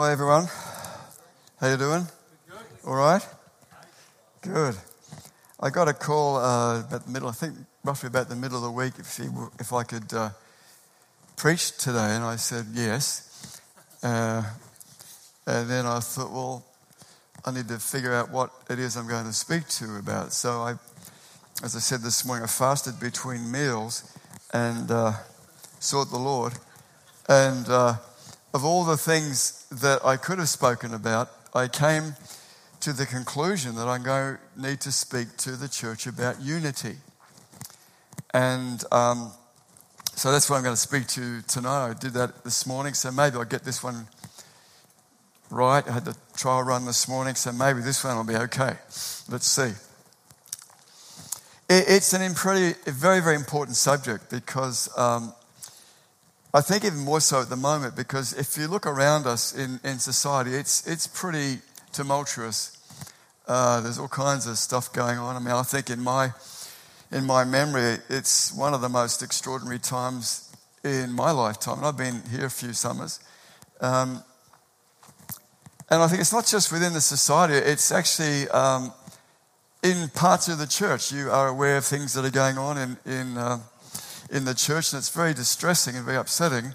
Hi everyone. How you doing? All right. Good. I got a call uh, about the middle. I think roughly about the middle of the week if, if I could uh, preach today, and I said yes. Uh, and then I thought, well, I need to figure out what it is I'm going to speak to about. So I, as I said this morning, I fasted between meals and uh, sought the Lord. And uh, of all the things that I could have spoken about, I came to the conclusion that I'm going to need to speak to the church about unity. And um, so that's what I'm going to speak to tonight. I did that this morning, so maybe I'll get this one right. I had the trial run this morning, so maybe this one will be okay. Let's see. It's an pretty, very, very important subject because um, I think even more so at the moment because if you look around us in, in society, it's, it's pretty tumultuous. Uh, there's all kinds of stuff going on. I mean, I think in my, in my memory, it's one of the most extraordinary times in my lifetime. And I've been here a few summers. Um, and I think it's not just within the society, it's actually um, in parts of the church. You are aware of things that are going on in, in uh, in the church, and it's very distressing and very upsetting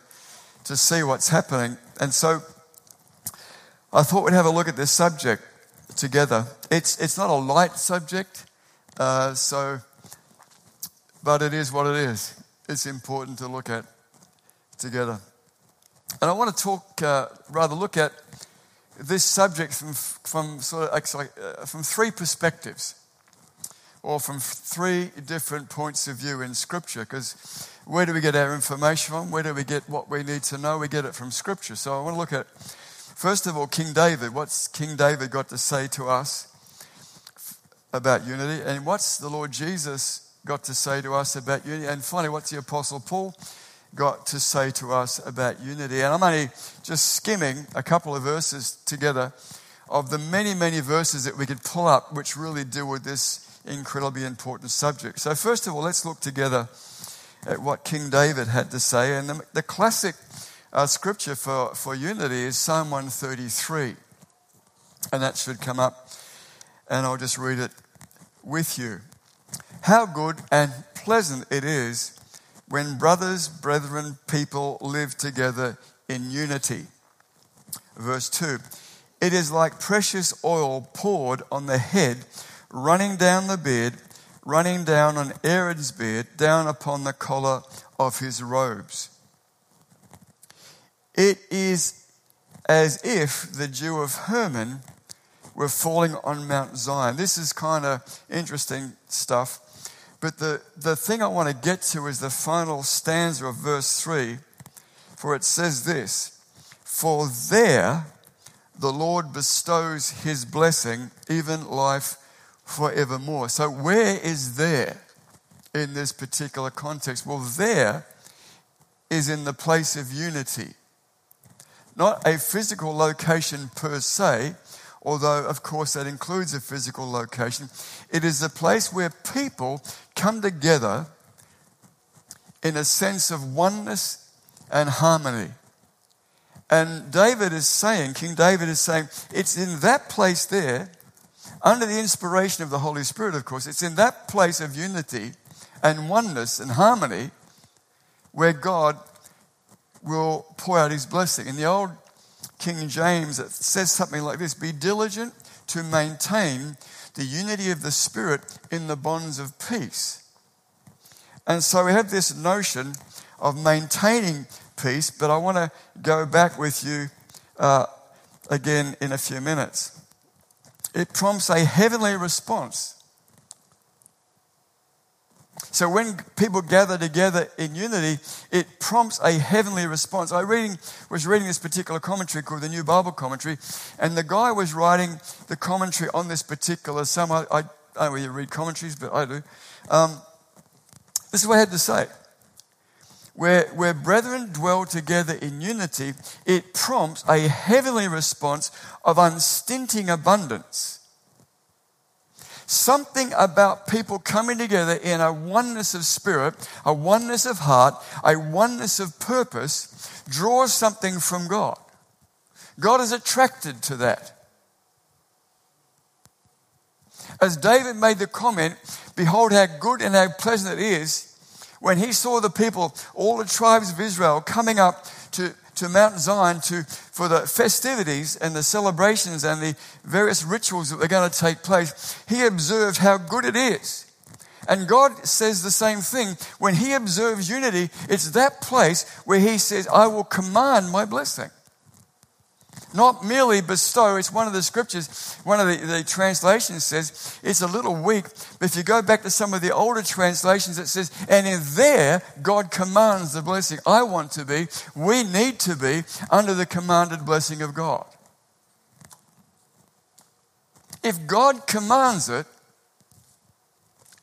to see what's happening. And so I thought we'd have a look at this subject together. It's, it's not a light subject, uh, so, but it is what it is. It's important to look at together. And I want to talk, uh, rather look at this subject from, from, sort of, uh, from three perspectives or from three different points of view in Scripture. Because where do we get our information from? Where do we get what we need to know? We get it from Scripture. So I want to look at, first of all, King David. What's King David got to say to us about unity? And what's the Lord Jesus got to say to us about unity? And finally, what's the Apostle Paul got to say to us about unity? And I'm only just skimming a couple of verses together of the many, many verses that we could pull up which really deal with this incredibly important subject. So, first of all, let's look together at what King David had to say. And the, the classic uh, scripture for, for unity is Psalm 133. And that should come up, and I'll just read it with you. How good and pleasant it is when brothers, brethren, people live together in unity. Verse 2 It is like precious oil poured on the head running down the bed, running down on Aaron's beard, down upon the collar of his robes. It is as if the dew of Hermon were falling on Mount Zion. This is kind of interesting stuff. But the, the thing I want to get to is the final stanza of verse 3, for it says this For there the Lord bestows his blessing, even life forevermore. So, where is there in this particular context? Well, there is in the place of unity. Not a physical location per se, although, of course, that includes a physical location. It is a place where people come together in a sense of oneness and harmony. And David is saying, King David is saying, it's in that place there under the inspiration of the Holy Spirit, of course, it's in that place of unity and oneness and harmony where God will pour out his blessing. In the old King James, it says something like this Be diligent to maintain the unity of the Spirit in the bonds of peace. And so we have this notion of maintaining peace, but I want to go back with you uh, again in a few minutes it prompts a heavenly response. So when people gather together in unity, it prompts a heavenly response. I reading, was reading this particular commentary called the New Bible Commentary, and the guy was writing the commentary on this particular psalm. I, I, don't know you read commentaries, but I do. Um, this is what I had to say. Where, where brethren dwell together in unity, it prompts a heavenly response of unstinting abundance. Something about people coming together in a oneness of spirit, a oneness of heart, a oneness of purpose draws something from God. God is attracted to that. As David made the comment, Behold how good and how pleasant it is when he saw the people, all the tribes of Israel, coming up to, to Mount Zion to, for the festivities and the celebrations and the various rituals that were going to take place, he observed how good it is. And God says the same thing. When He observes unity, it's that place where He says, I will command my blessing. Not merely bestow, it's one of the scriptures, one of the, the, translations says, it's a little weak, but if you go back to some of the older translations, it says, and in there, God commands the blessing. I want to be, we need to be under the commanded blessing of God. If God commands it,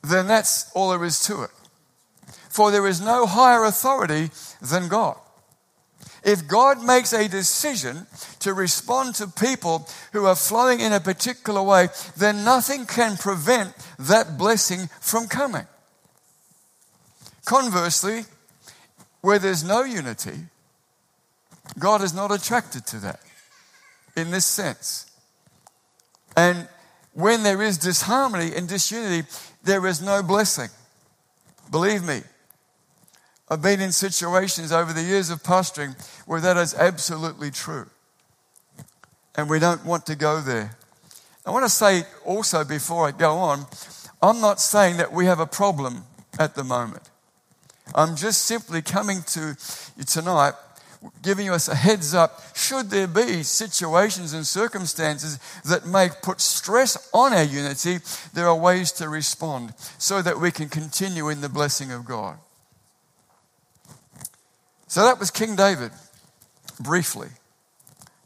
then that's all there is to it. For there is no higher authority than God. If God makes a decision to respond to people who are flowing in a particular way, then nothing can prevent that blessing from coming. Conversely, where there's no unity, God is not attracted to that in this sense. And when there is disharmony and disunity, there is no blessing. Believe me, I've been in situations over the years of pastoring where that is absolutely true. And we don't want to go there. I want to say also before I go on, I'm not saying that we have a problem at the moment. I'm just simply coming to you tonight, giving us a heads up. Should there be situations and circumstances that may put stress on our unity, there are ways to respond so that we can continue in the blessing of God. So that was King David, briefly.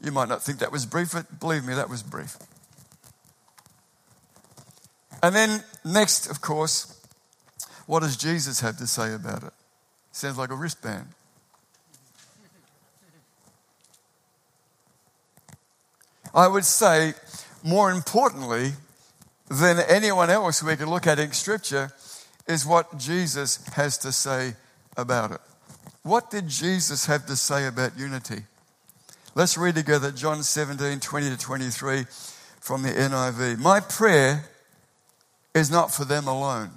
You might not think that was brief, but believe me, that was brief. And then, next, of course, what does Jesus have to say about it? Sounds like a wristband. I would say, more importantly than anyone else we could look at in Scripture, is what Jesus has to say about it. What did Jesus have to say about unity? Let's read together John 17, 20 to 23 from the NIV. My prayer is not for them alone,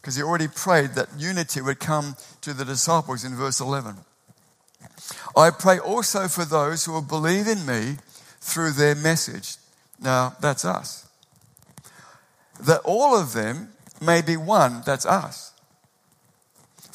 because he already prayed that unity would come to the disciples in verse 11. I pray also for those who will believe in me through their message. Now, that's us. That all of them may be one, that's us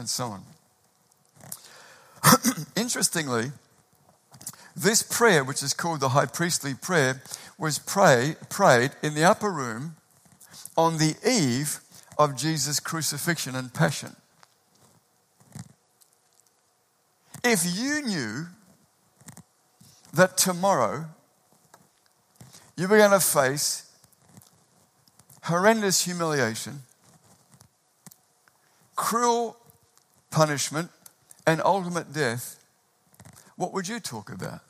and so on. Interestingly, this prayer, which is called the high priestly prayer, was pray, prayed in the upper room on the eve of Jesus' crucifixion and passion. If you knew that tomorrow you were going to face horrendous humiliation, cruel punishment, and ultimate death, what would you talk about?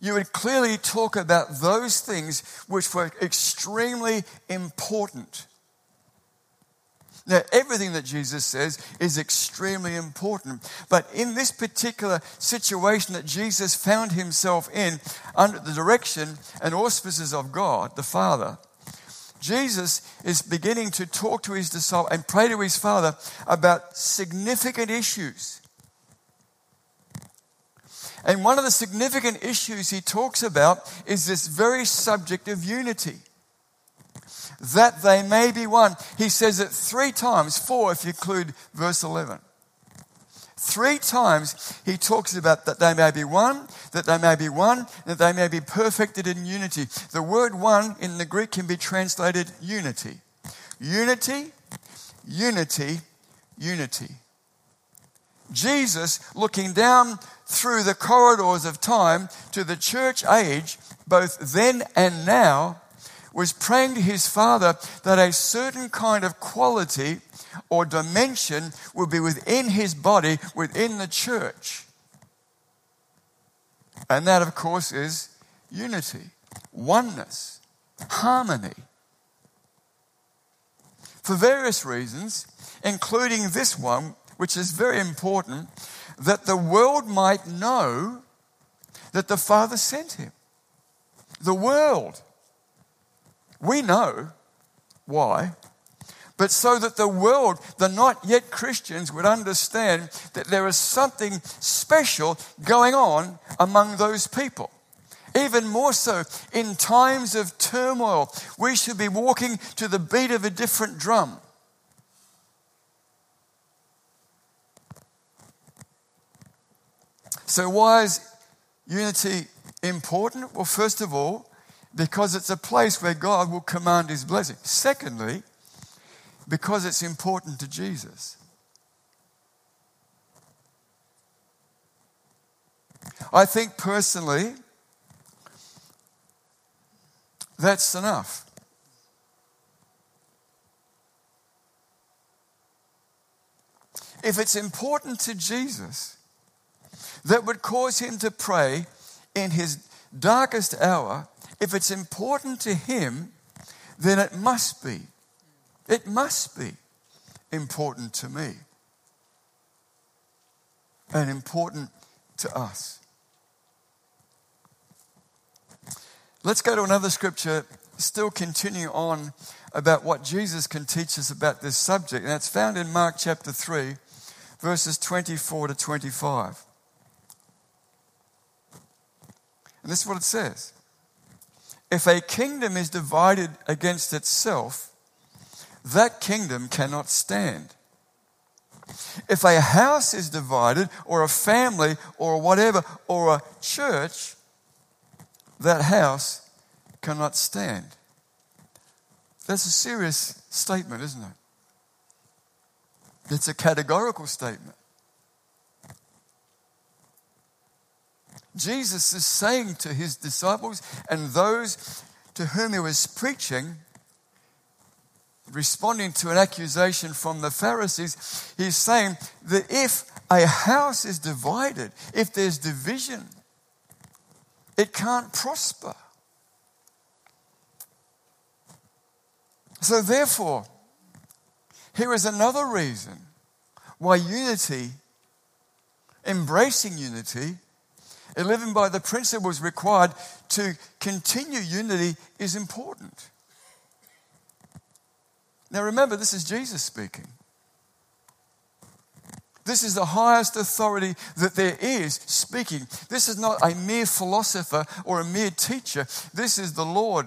You would clearly talk about those things which were extremely important. Now, everything that Jesus says is extremely important. But in this particular situation that Jesus found himself in, under the direction and auspices of God, the Father, Jesus is beginning to talk to his disciple and pray to his Father about significant issues. And one of the significant issues he talks about is this very subject of unity. That they may be one. He says it three times, four if you include verse 11. Three times he talks about that they may be one, that they may be one, that they may be perfected in unity. The word one in the Greek can be translated unity. Unity, unity, unity. Jesus looking down through the corridors of time to the church age, both then and now, was praying to his Father that a certain kind of quality or dimension will be within his body, within the church. And that, of course, is unity, oneness, harmony. For various reasons, including this one, which is very important, that the world might know that the Father sent him. The world. We know why. But so that the world, the not yet Christians, would understand that there is something special going on among those people. Even more so, in times of turmoil, we should be walking to the beat of a different drum. So, why is unity important? Well, first of all, because it's a place where God will command his blessing. Secondly, because it's important to Jesus. I think personally, that's enough. If it's important to Jesus, that would cause him to pray in his darkest hour, if it's important to him, then it must be. It must be important to me and important to us. Let's go to another scripture, still continue on about what Jesus can teach us about this subject. And it's found in Mark chapter 3, verses 24 to 25. And this is what it says If a kingdom is divided against itself, that kingdom cannot stand. If a house is divided, or a family, or whatever, or a church, that house cannot stand. That's a serious statement, isn't it? It's a categorical statement. Jesus is saying to his disciples and those to whom he was preaching, responding to an accusation from the Pharisees, he's saying that if a house is divided, if there's division, it can't prosper. So, therefore, here is another reason why unity, embracing unity, and living by the principles required to continue unity is important. Now remember, this is Jesus speaking. This is the highest authority that there is speaking. This is not a mere philosopher or a mere teacher. This is the Lord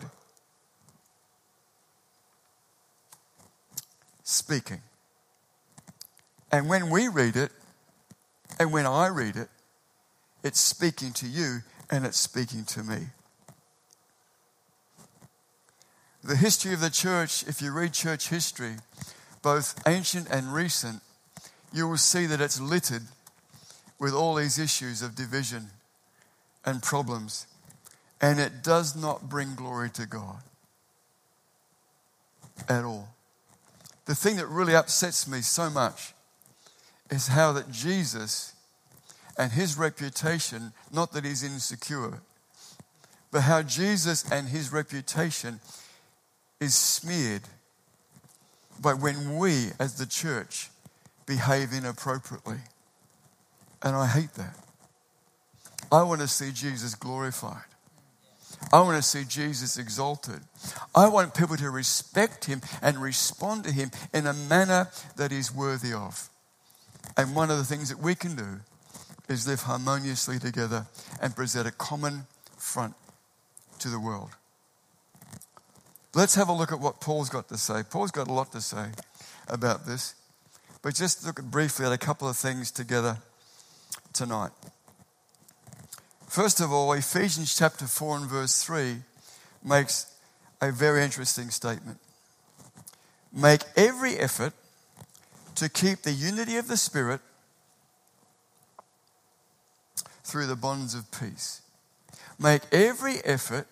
speaking. And when we read it, and when I read it, it's speaking to you and it's speaking to me. The history of the church, if you read church history, both ancient and recent, you will see that it's littered with all these issues of division and problems. And it does not bring glory to God at all. The thing that really upsets me so much is how that Jesus and his reputation, not that he's insecure, but how Jesus and his reputation is smeared by when we as the church behave inappropriately. And I hate that. I want to see Jesus glorified. I want to see Jesus exalted. I want people to respect him and respond to him in a manner that he's worthy of. And one of the things that we can do is live harmoniously together and present a common front to the world. Let's have a look at what Paul's got to say. Paul's got a lot to say about this, but just look briefly at a couple of things together tonight. First of all, Ephesians chapter 4 and verse 3 makes a very interesting statement. Make every effort to keep the unity of the Spirit through the bonds of peace. Make every effort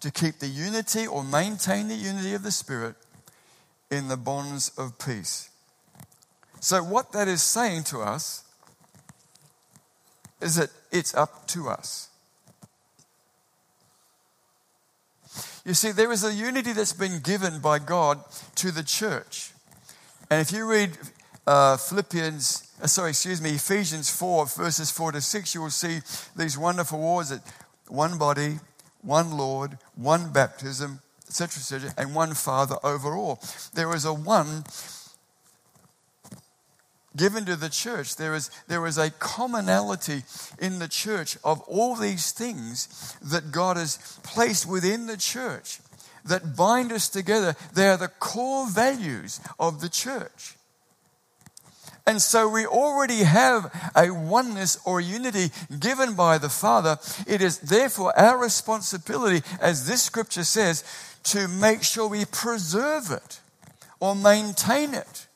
to keep the unity or maintain the unity of the Spirit in the bonds of peace. So, what that is saying to us is that it's up to us. You see, there is a unity that's been given by God to the church. And if you read uh, Philippians, uh, sorry, excuse me, Ephesians 4, verses 4 to 6, you will see these wonderful words that one body, one Lord, one baptism, etc., etc., and one Father over all. There is a one given to the church. There is, there is a commonality in the church of all these things that God has placed within the church that bind us together. They are the core values of the church. And so we already have a oneness or unity given by the Father. It is therefore our responsibility, as this scripture says, to make sure we preserve it or maintain it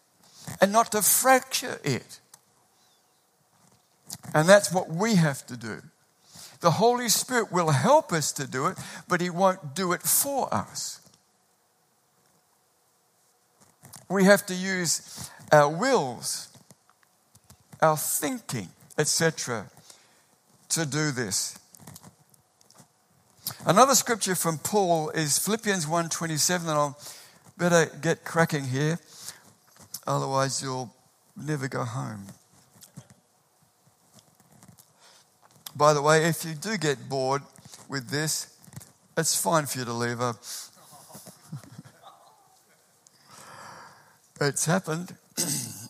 and not to fracture it. And that's what we have to do. The Holy Spirit will help us to do it, but He won't do it for us. We have to use our wills, our thinking, etc., to do this. Another scripture from Paul is Philippians 1:27, and I'll better get cracking here. Otherwise, you'll never go home. By the way, if you do get bored with this, it's fine for you to leave. Uh, A... it's happened.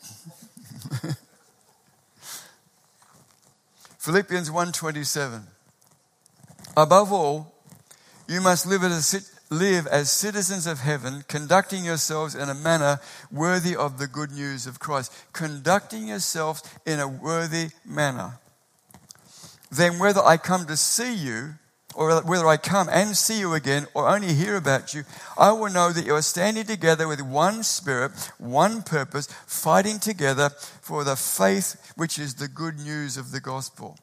Philippians 1:27 Above all you must live as live as citizens of heaven, conducting yourselves in a manner worthy of the good news of Christ. Conducting yourselves in a worthy manner. Then, whether I come to see you, or whether I come and see you again, or only hear about you, I will know that you are standing together with one spirit, one purpose, fighting together for the faith which is the good news of the gospel.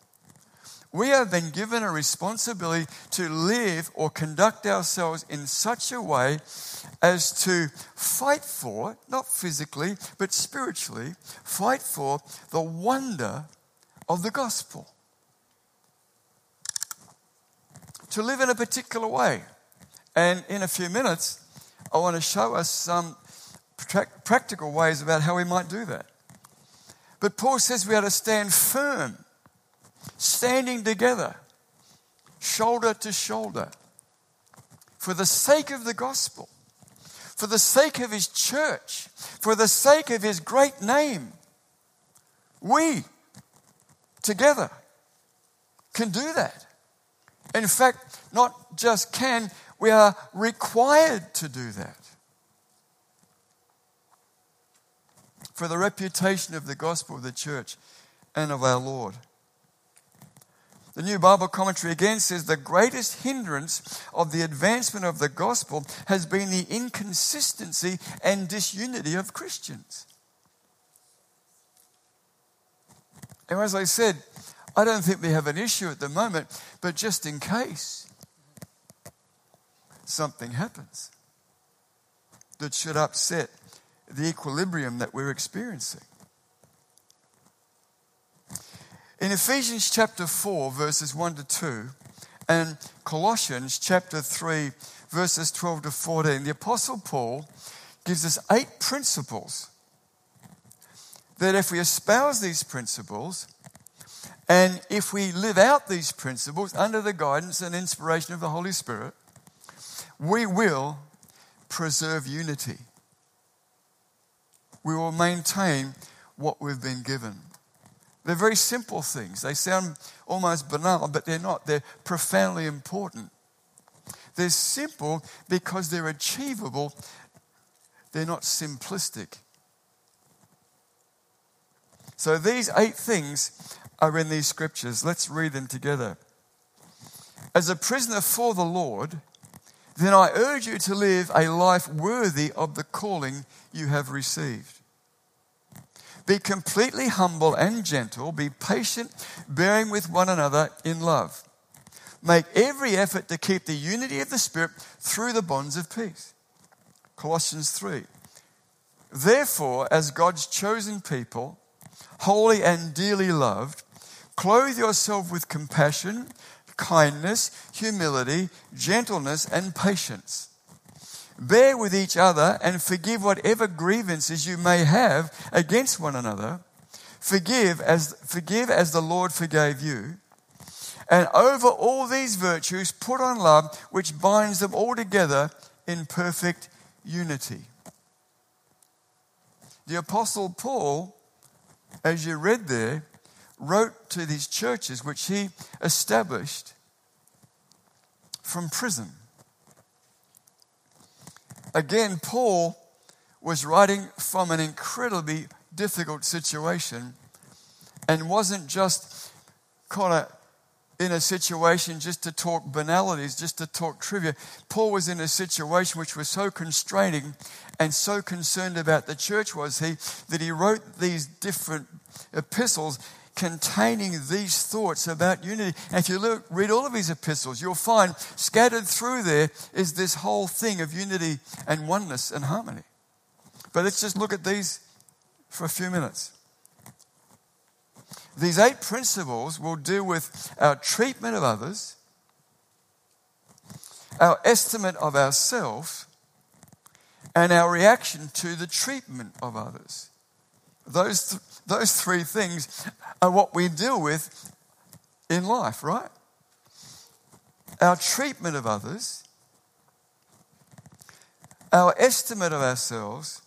We have been given a responsibility to live or conduct ourselves in such a way as to fight for, not physically, but spiritually, fight for the wonder of the gospel. To live in a particular way. And in a few minutes, I want to show us some practical ways about how we might do that. But Paul says we are to stand firm standing together, shoulder to shoulder, for the sake of the gospel, for the sake of his church, for the sake of his great name. We together can do that. In fact, not just can, we are required to do that. For the reputation of the gospel of the church and of our Lord. The New Bible Commentary again says the greatest hindrance of the advancement of the gospel has been the inconsistency and disunity of Christians. And as I said, I don't think we have an issue at the moment, but just in case something happens that should upset the equilibrium that we're experiencing. In Ephesians chapter 4, verses 1 to 2, and Colossians chapter 3, verses 12 to 14, the Apostle Paul gives us eight principles that if we espouse these principles, and if we live out these principles under the guidance and inspiration of the Holy Spirit, we will preserve unity. We will maintain what we've been given. They're very simple things. They sound almost banal, but they're not. They're profoundly important. They're simple because they're achievable, they're not simplistic. So these eight things are in these scriptures. Let's read them together. As a prisoner for the Lord, then I urge you to live a life worthy of the calling you have received. Be completely humble and gentle. Be patient, bearing with one another in love. Make every effort to keep the unity of the Spirit through the bonds of peace. Colossians 3. Therefore, as God's chosen people, holy and dearly loved, clothe yourself with compassion, kindness, humility, gentleness, and patience. Bear with each other and forgive whatever grievances you may have against one another. Forgive as, forgive as the Lord forgave you. And over all these virtues, put on love, which binds them all together in perfect unity. The Apostle Paul, as you read there, wrote to these churches which he established from prison. Again, Paul was writing from an incredibly difficult situation and wasn't just of in a situation just to talk banalities, just to talk trivia. Paul was in a situation which was so constraining and so concerned about the church was he that he wrote these different epistles containing these thoughts about unity. And if you look, read all of his epistles, you'll find scattered through there is this whole thing of unity and oneness and harmony. But let's just look at these for a few minutes. These eight principles will deal with our treatment of others, our estimate of ourselves, and our reaction to the treatment of others. Those, th- those three things are what we deal with in life, right? Our treatment of others, our estimate of ourselves,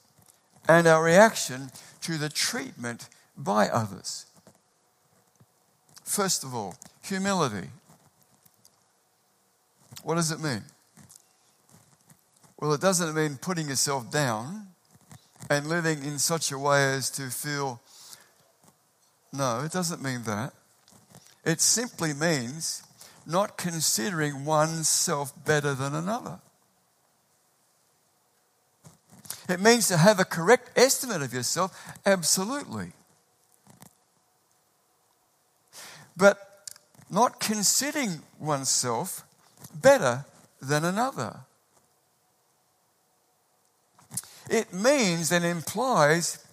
and our reaction to the treatment by others. First of all, humility. What does it mean? Well, it doesn't mean putting yourself down and living in such a way as to feel. No, it doesn't mean that. It simply means not considering oneself better than another. It means to have a correct estimate of yourself, absolutely. but not considering oneself better than another. It means and implies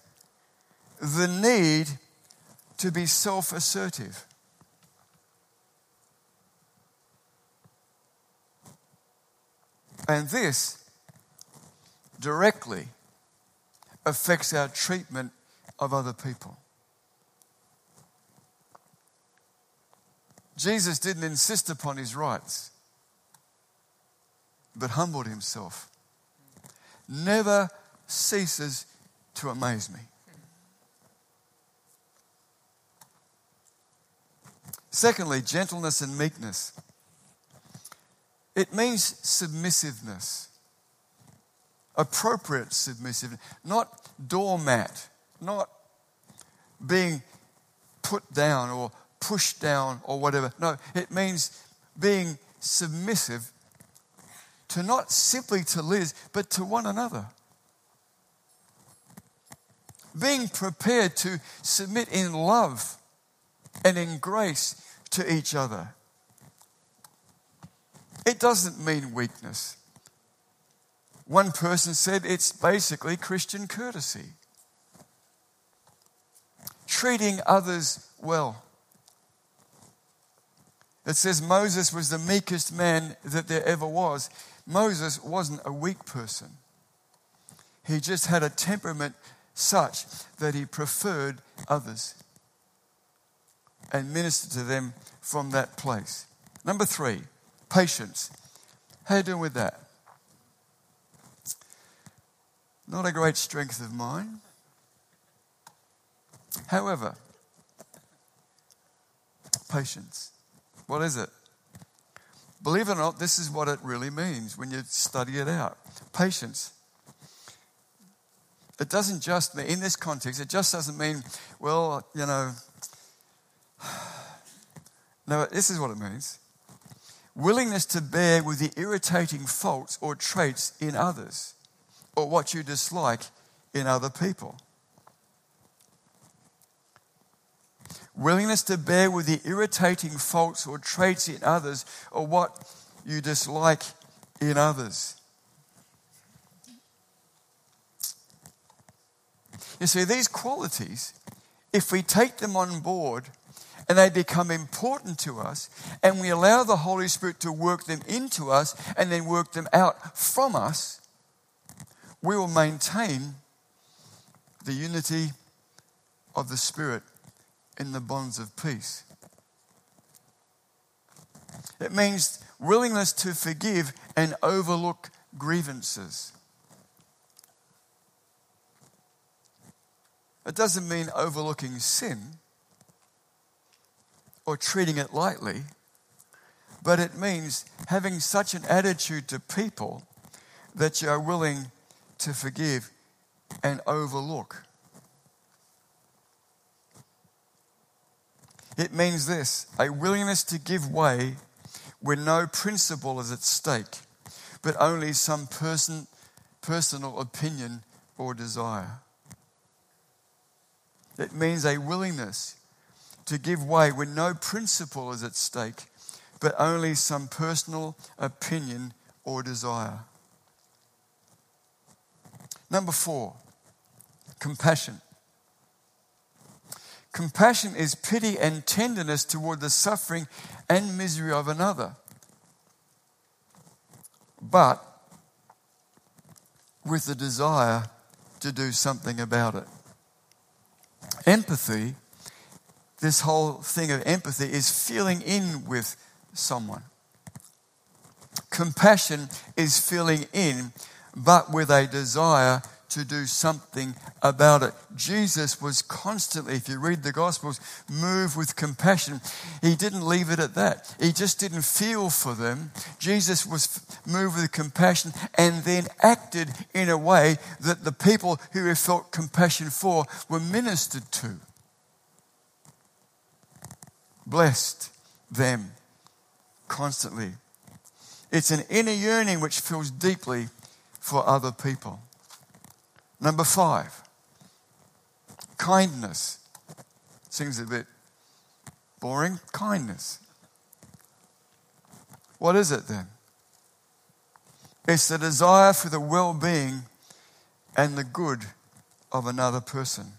the need to be self assertive. And this directly affects our treatment of other people. Jesus didn't insist upon his rights, but humbled himself. Never ceases to amaze me. Secondly, gentleness and meekness. It means submissiveness, appropriate submissiveness, not doormat, not being put down or pushed down or whatever. No, it means being submissive to not simply to Liz, but to one another. Being prepared to submit in love and in grace to each other. It doesn't mean weakness. One person said it's basically Christian courtesy. Treating others well. It says Moses was the meekest man that there ever was. Moses wasn't a weak person, he just had a temperament such that he preferred others and minister to them from that place. Number three, patience. How you doing with that? Not a great strength of mine. However, patience. What is it? Believe it or not, this is what it really means when you study it out. Patience. It doesn't just mean, in this context, it just doesn't mean, well, you know, no, this is what it means willingness to bear with the irritating faults or traits in others or what you dislike in other people. willingness to bear with the irritating faults or traits in others or what you dislike in others. You see, these qualities, if we take them on board and they become important to us, and we allow the Holy Spirit to work them into us and then work them out from us, we will maintain the unity of the Spirit in the bonds of peace. It means willingness to forgive and overlook grievances. It doesn't mean overlooking sin or treating it lightly, but it means having such an attitude to people that you are willing to forgive and overlook. It means this a willingness to give way when no principle is at stake, but only some person, personal opinion or desire. It means a willingness to give way when no principle is at stake, but only some personal opinion or desire. Number four, compassion. Compassion is pity and tenderness toward the suffering and misery of another. But with the desire to do something about it. Empathy, this whole thing of empathy, is feeling in with someone. Compassion is feeling in, but with a desire to do something about it. Jesus was constantly, if you read the Gospels, moved with compassion. He didn't leave it at that. He just didn't feel for them. Jesus was moved with compassion and then acted in a way that the people who he felt compassion for were ministered to. Blessed them constantly. It's an inner yearning which feels deeply for other people. Number five, kindness. Seems a bit boring. Kindness. What is it then? It's the desire for the well being and the good of another person.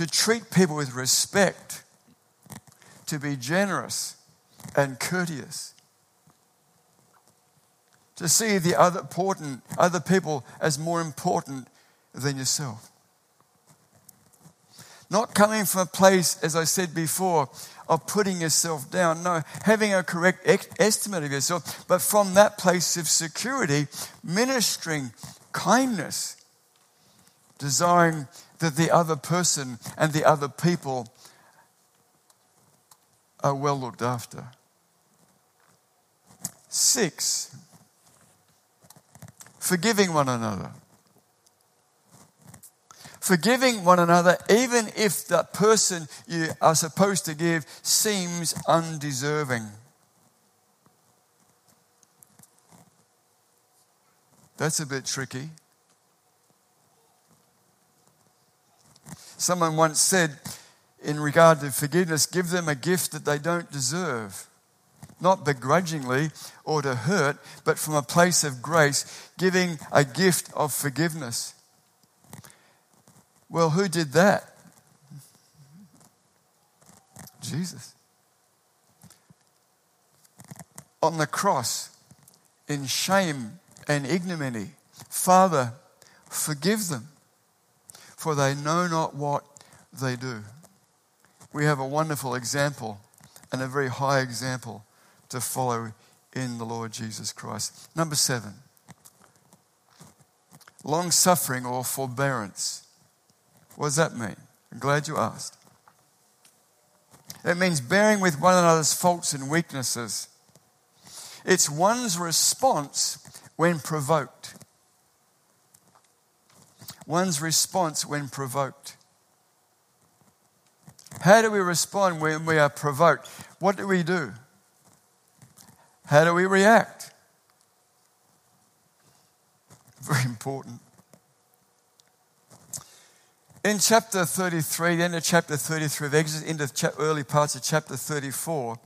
To treat people with respect, to be generous and courteous, to see the other important other people as more important than yourself. Not coming from a place, as I said before, of putting yourself down. No, having a correct estimate of yourself, but from that place of security, ministering kindness, desiring that the other person and the other people are well looked after. Six, forgiving one another. Forgiving one another, even if that person you are supposed to give seems undeserving. That's a bit tricky. Someone once said, in regard to forgiveness, give them a gift that they don't deserve not begrudgingly or to hurt, but from a place of grace, giving a gift of forgiveness. Well, who did that? Jesus. On the cross, in shame and ignominy, Father, forgive them, for they know not what they do. We have a wonderful example and a very high example to follow in the Lord Jesus Christ. Number seven, long suffering or forbearance. What does that mean? I'm glad you asked. It means bearing with one another's faults and weaknesses. It's one's response when provoked. One's response when provoked. How do we respond when we are provoked? What do we do? How do we react? Very important. In chapter 33, the end of chapter 33 of Exodus, into early parts of chapter 34,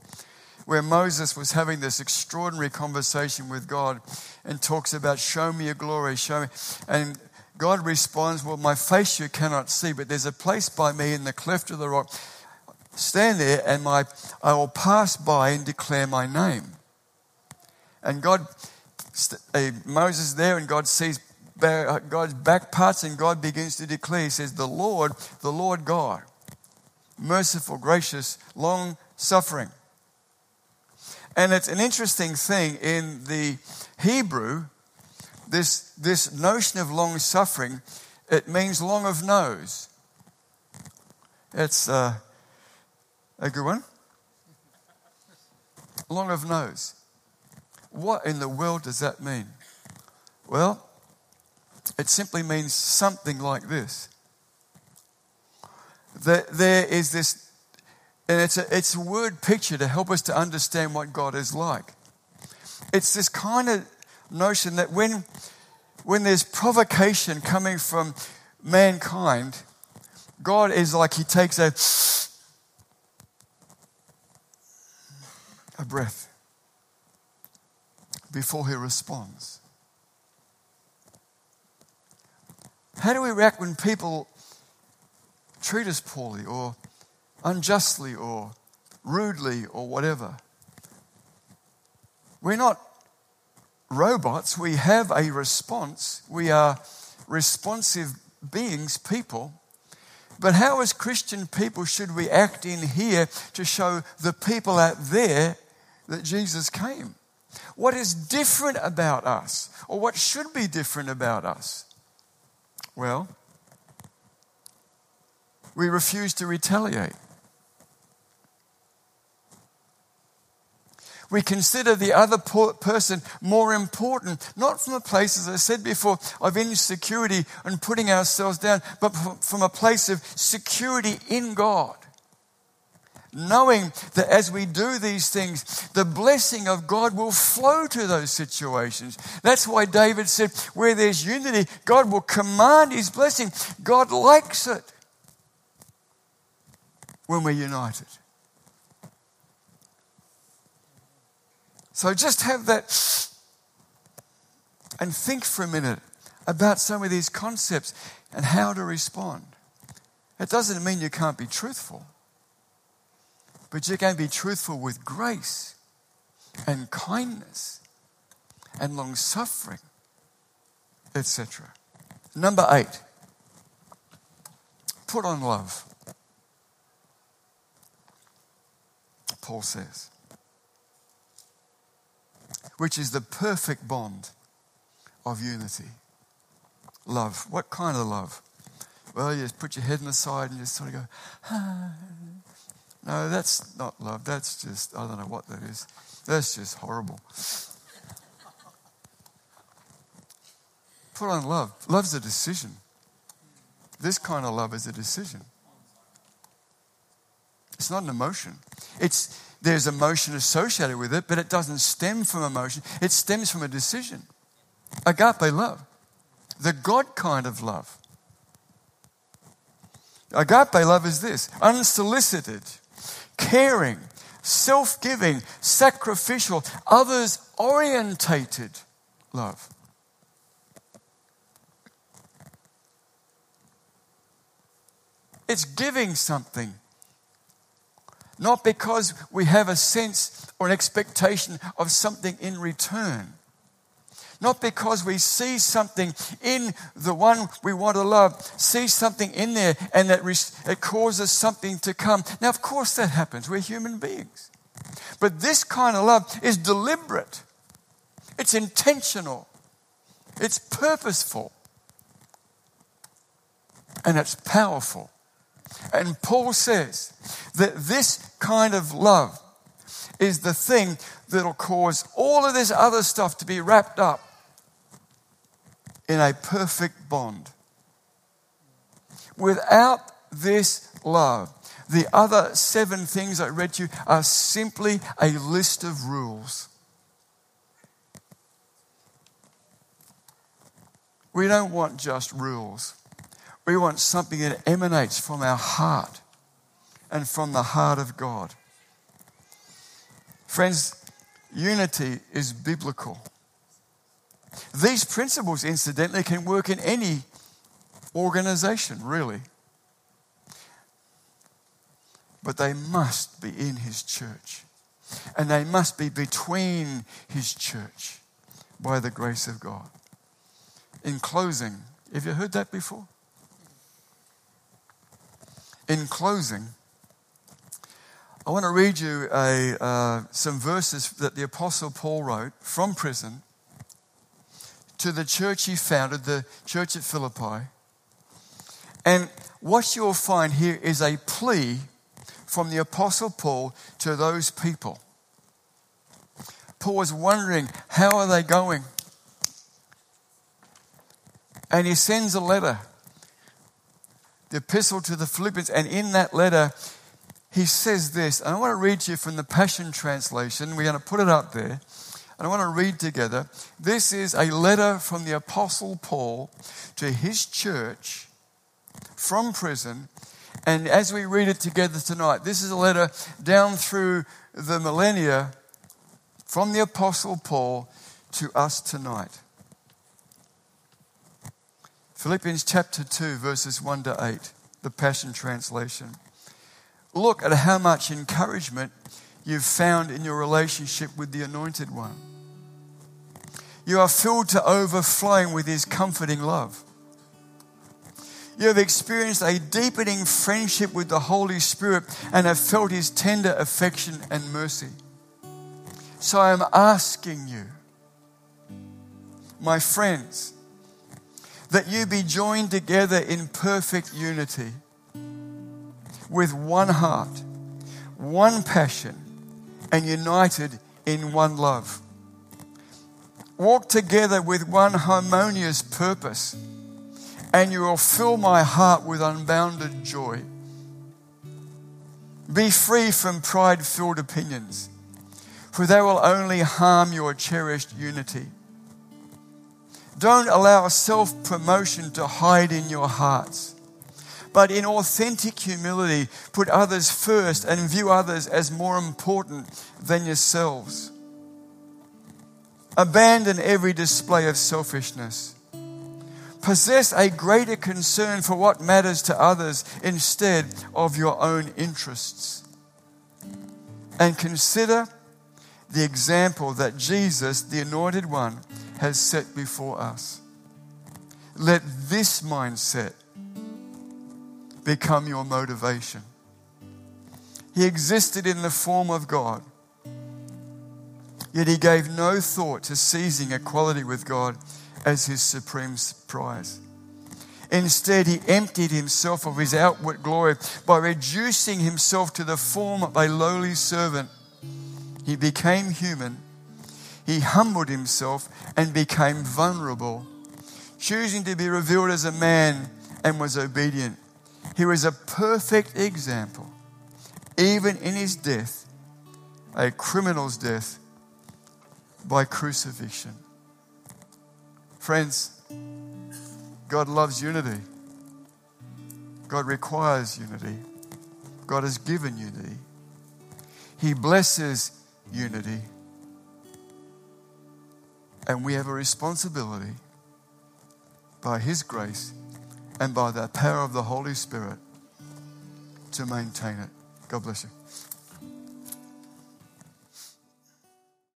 where Moses was having this extraordinary conversation with God and talks about, Show me your glory, show me. And God responds, Well, my face you cannot see, but there's a place by me in the cleft of the rock. Stand there, and my, I will pass by and declare my name. And God, uh, Moses there, and God sees God's back parts, and God begins to declare, He says, The Lord, the Lord God, merciful, gracious, long suffering. And it's an interesting thing in the Hebrew, this, this notion of long suffering, it means long of nose. It's uh, a good one. Long of nose. What in the world does that mean? Well, it simply means something like this. That there is this, and it's a, it's a word picture to help us to understand what God is like. It's this kind of notion that when, when there's provocation coming from mankind, God is like He takes a, a breath before He responds. How do we react when people treat us poorly or unjustly or rudely or whatever? We're not robots. We have a response. We are responsive beings, people. But how, as Christian people, should we act in here to show the people out there that Jesus came? What is different about us? Or what should be different about us? Well, we refuse to retaliate. We consider the other person more important, not from a place, as I said before, of insecurity and putting ourselves down, but from a place of security in God knowing that as we do these things, the blessing of God will flow to those situations. That's why David said, where there's unity, God will command his blessing. God likes it when we're united. So just have that and think for a minute about some of these concepts and how to respond. It doesn't mean you can't be truthful. But going to be truthful with grace and kindness and long suffering, etc. Number eight, put on love. Paul says, which is the perfect bond of unity. Love. What kind of love? Well, you just put your head on the side and just sort of go, ah, no, that's not love. That's just, I don't know what that is. That's just horrible. Put on love. Love's a decision. This kind of love is a decision. It's not an emotion. It's there's emotion associated with it, but it doesn't stem from emotion. It stems from a decision. Agape love. The God kind of love. Agape love is this unsolicited, caring, self giving, sacrificial, others orientated love. It's giving something. Not because we have a sense or an expectation of something in return. Not because we see something in the one we want to love, see something in there and that it causes something to come. Now, of course, that happens. We're human beings. But this kind of love is deliberate, it's intentional, it's purposeful, and it's powerful. And Paul says that this kind of love is the thing that'll cause all of this other stuff to be wrapped up in a perfect bond. Without this love, the other seven things I read to you are simply a list of rules. We don't want just rules. We want something that emanates from our heart and from the heart of God. Friends, unity is biblical. These principles, incidentally, can work in any organization, really. But they must be in His church. And they must be between His church by the grace of God. In closing, have you heard that before? In closing, I want to read you a, uh, some verses that the Apostle Paul wrote from prison to the church he founded, the church at Philippi. And what you'll find here is a plea from the Apostle Paul to those people. Paul was wondering, how are they going? And he sends a letter, the epistle to the Philippians, and in that letter, he says this. And I want to read you from the Passion Translation. We're going to put it up there. And I want to read together. This is a letter from the Apostle Paul to his church from prison. And as we read it together tonight, this is a letter down through the millennia from the Apostle Paul to us tonight. Philippians chapter 2, verses 1 to 8, the Passion Translation. Look at how much encouragement you've found in your relationship with the Anointed One. You are filled to overflowing with His comforting love. You have experienced a deepening friendship with the Holy Spirit and have felt His tender affection and mercy. So I am asking you, my friends, that you be joined together in perfect unity with one heart, one passion, and united in one love. Walk together with one harmonious purpose, and you will fill my heart with unbounded joy. Be free from pride filled opinions, for they will only harm your cherished unity. Don't allow self promotion to hide in your hearts but in authentic humility, put others first and view others as more important than yourselves. Abandon every display of selfishness. Possess a greater concern for what matters to others instead of your own interests. And consider the example that Jesus, the Anointed One, has set before us. Let this mindset become your motivation. He existed in the form of God, yet he gave no thought to seizing equality with God as his supreme prize. Instead, he emptied himself of his outward glory by reducing himself to the form of a lowly servant. He became human. He humbled himself and became vulnerable, choosing to be revealed as a man and was obedient he was a perfect example, even in his death, a criminal's death by crucifixion. Friends, God loves unity. God requires unity. God has given unity. He blesses unity. And we have a responsibility by His grace and by the power of the Holy Spirit to maintain it. God bless you.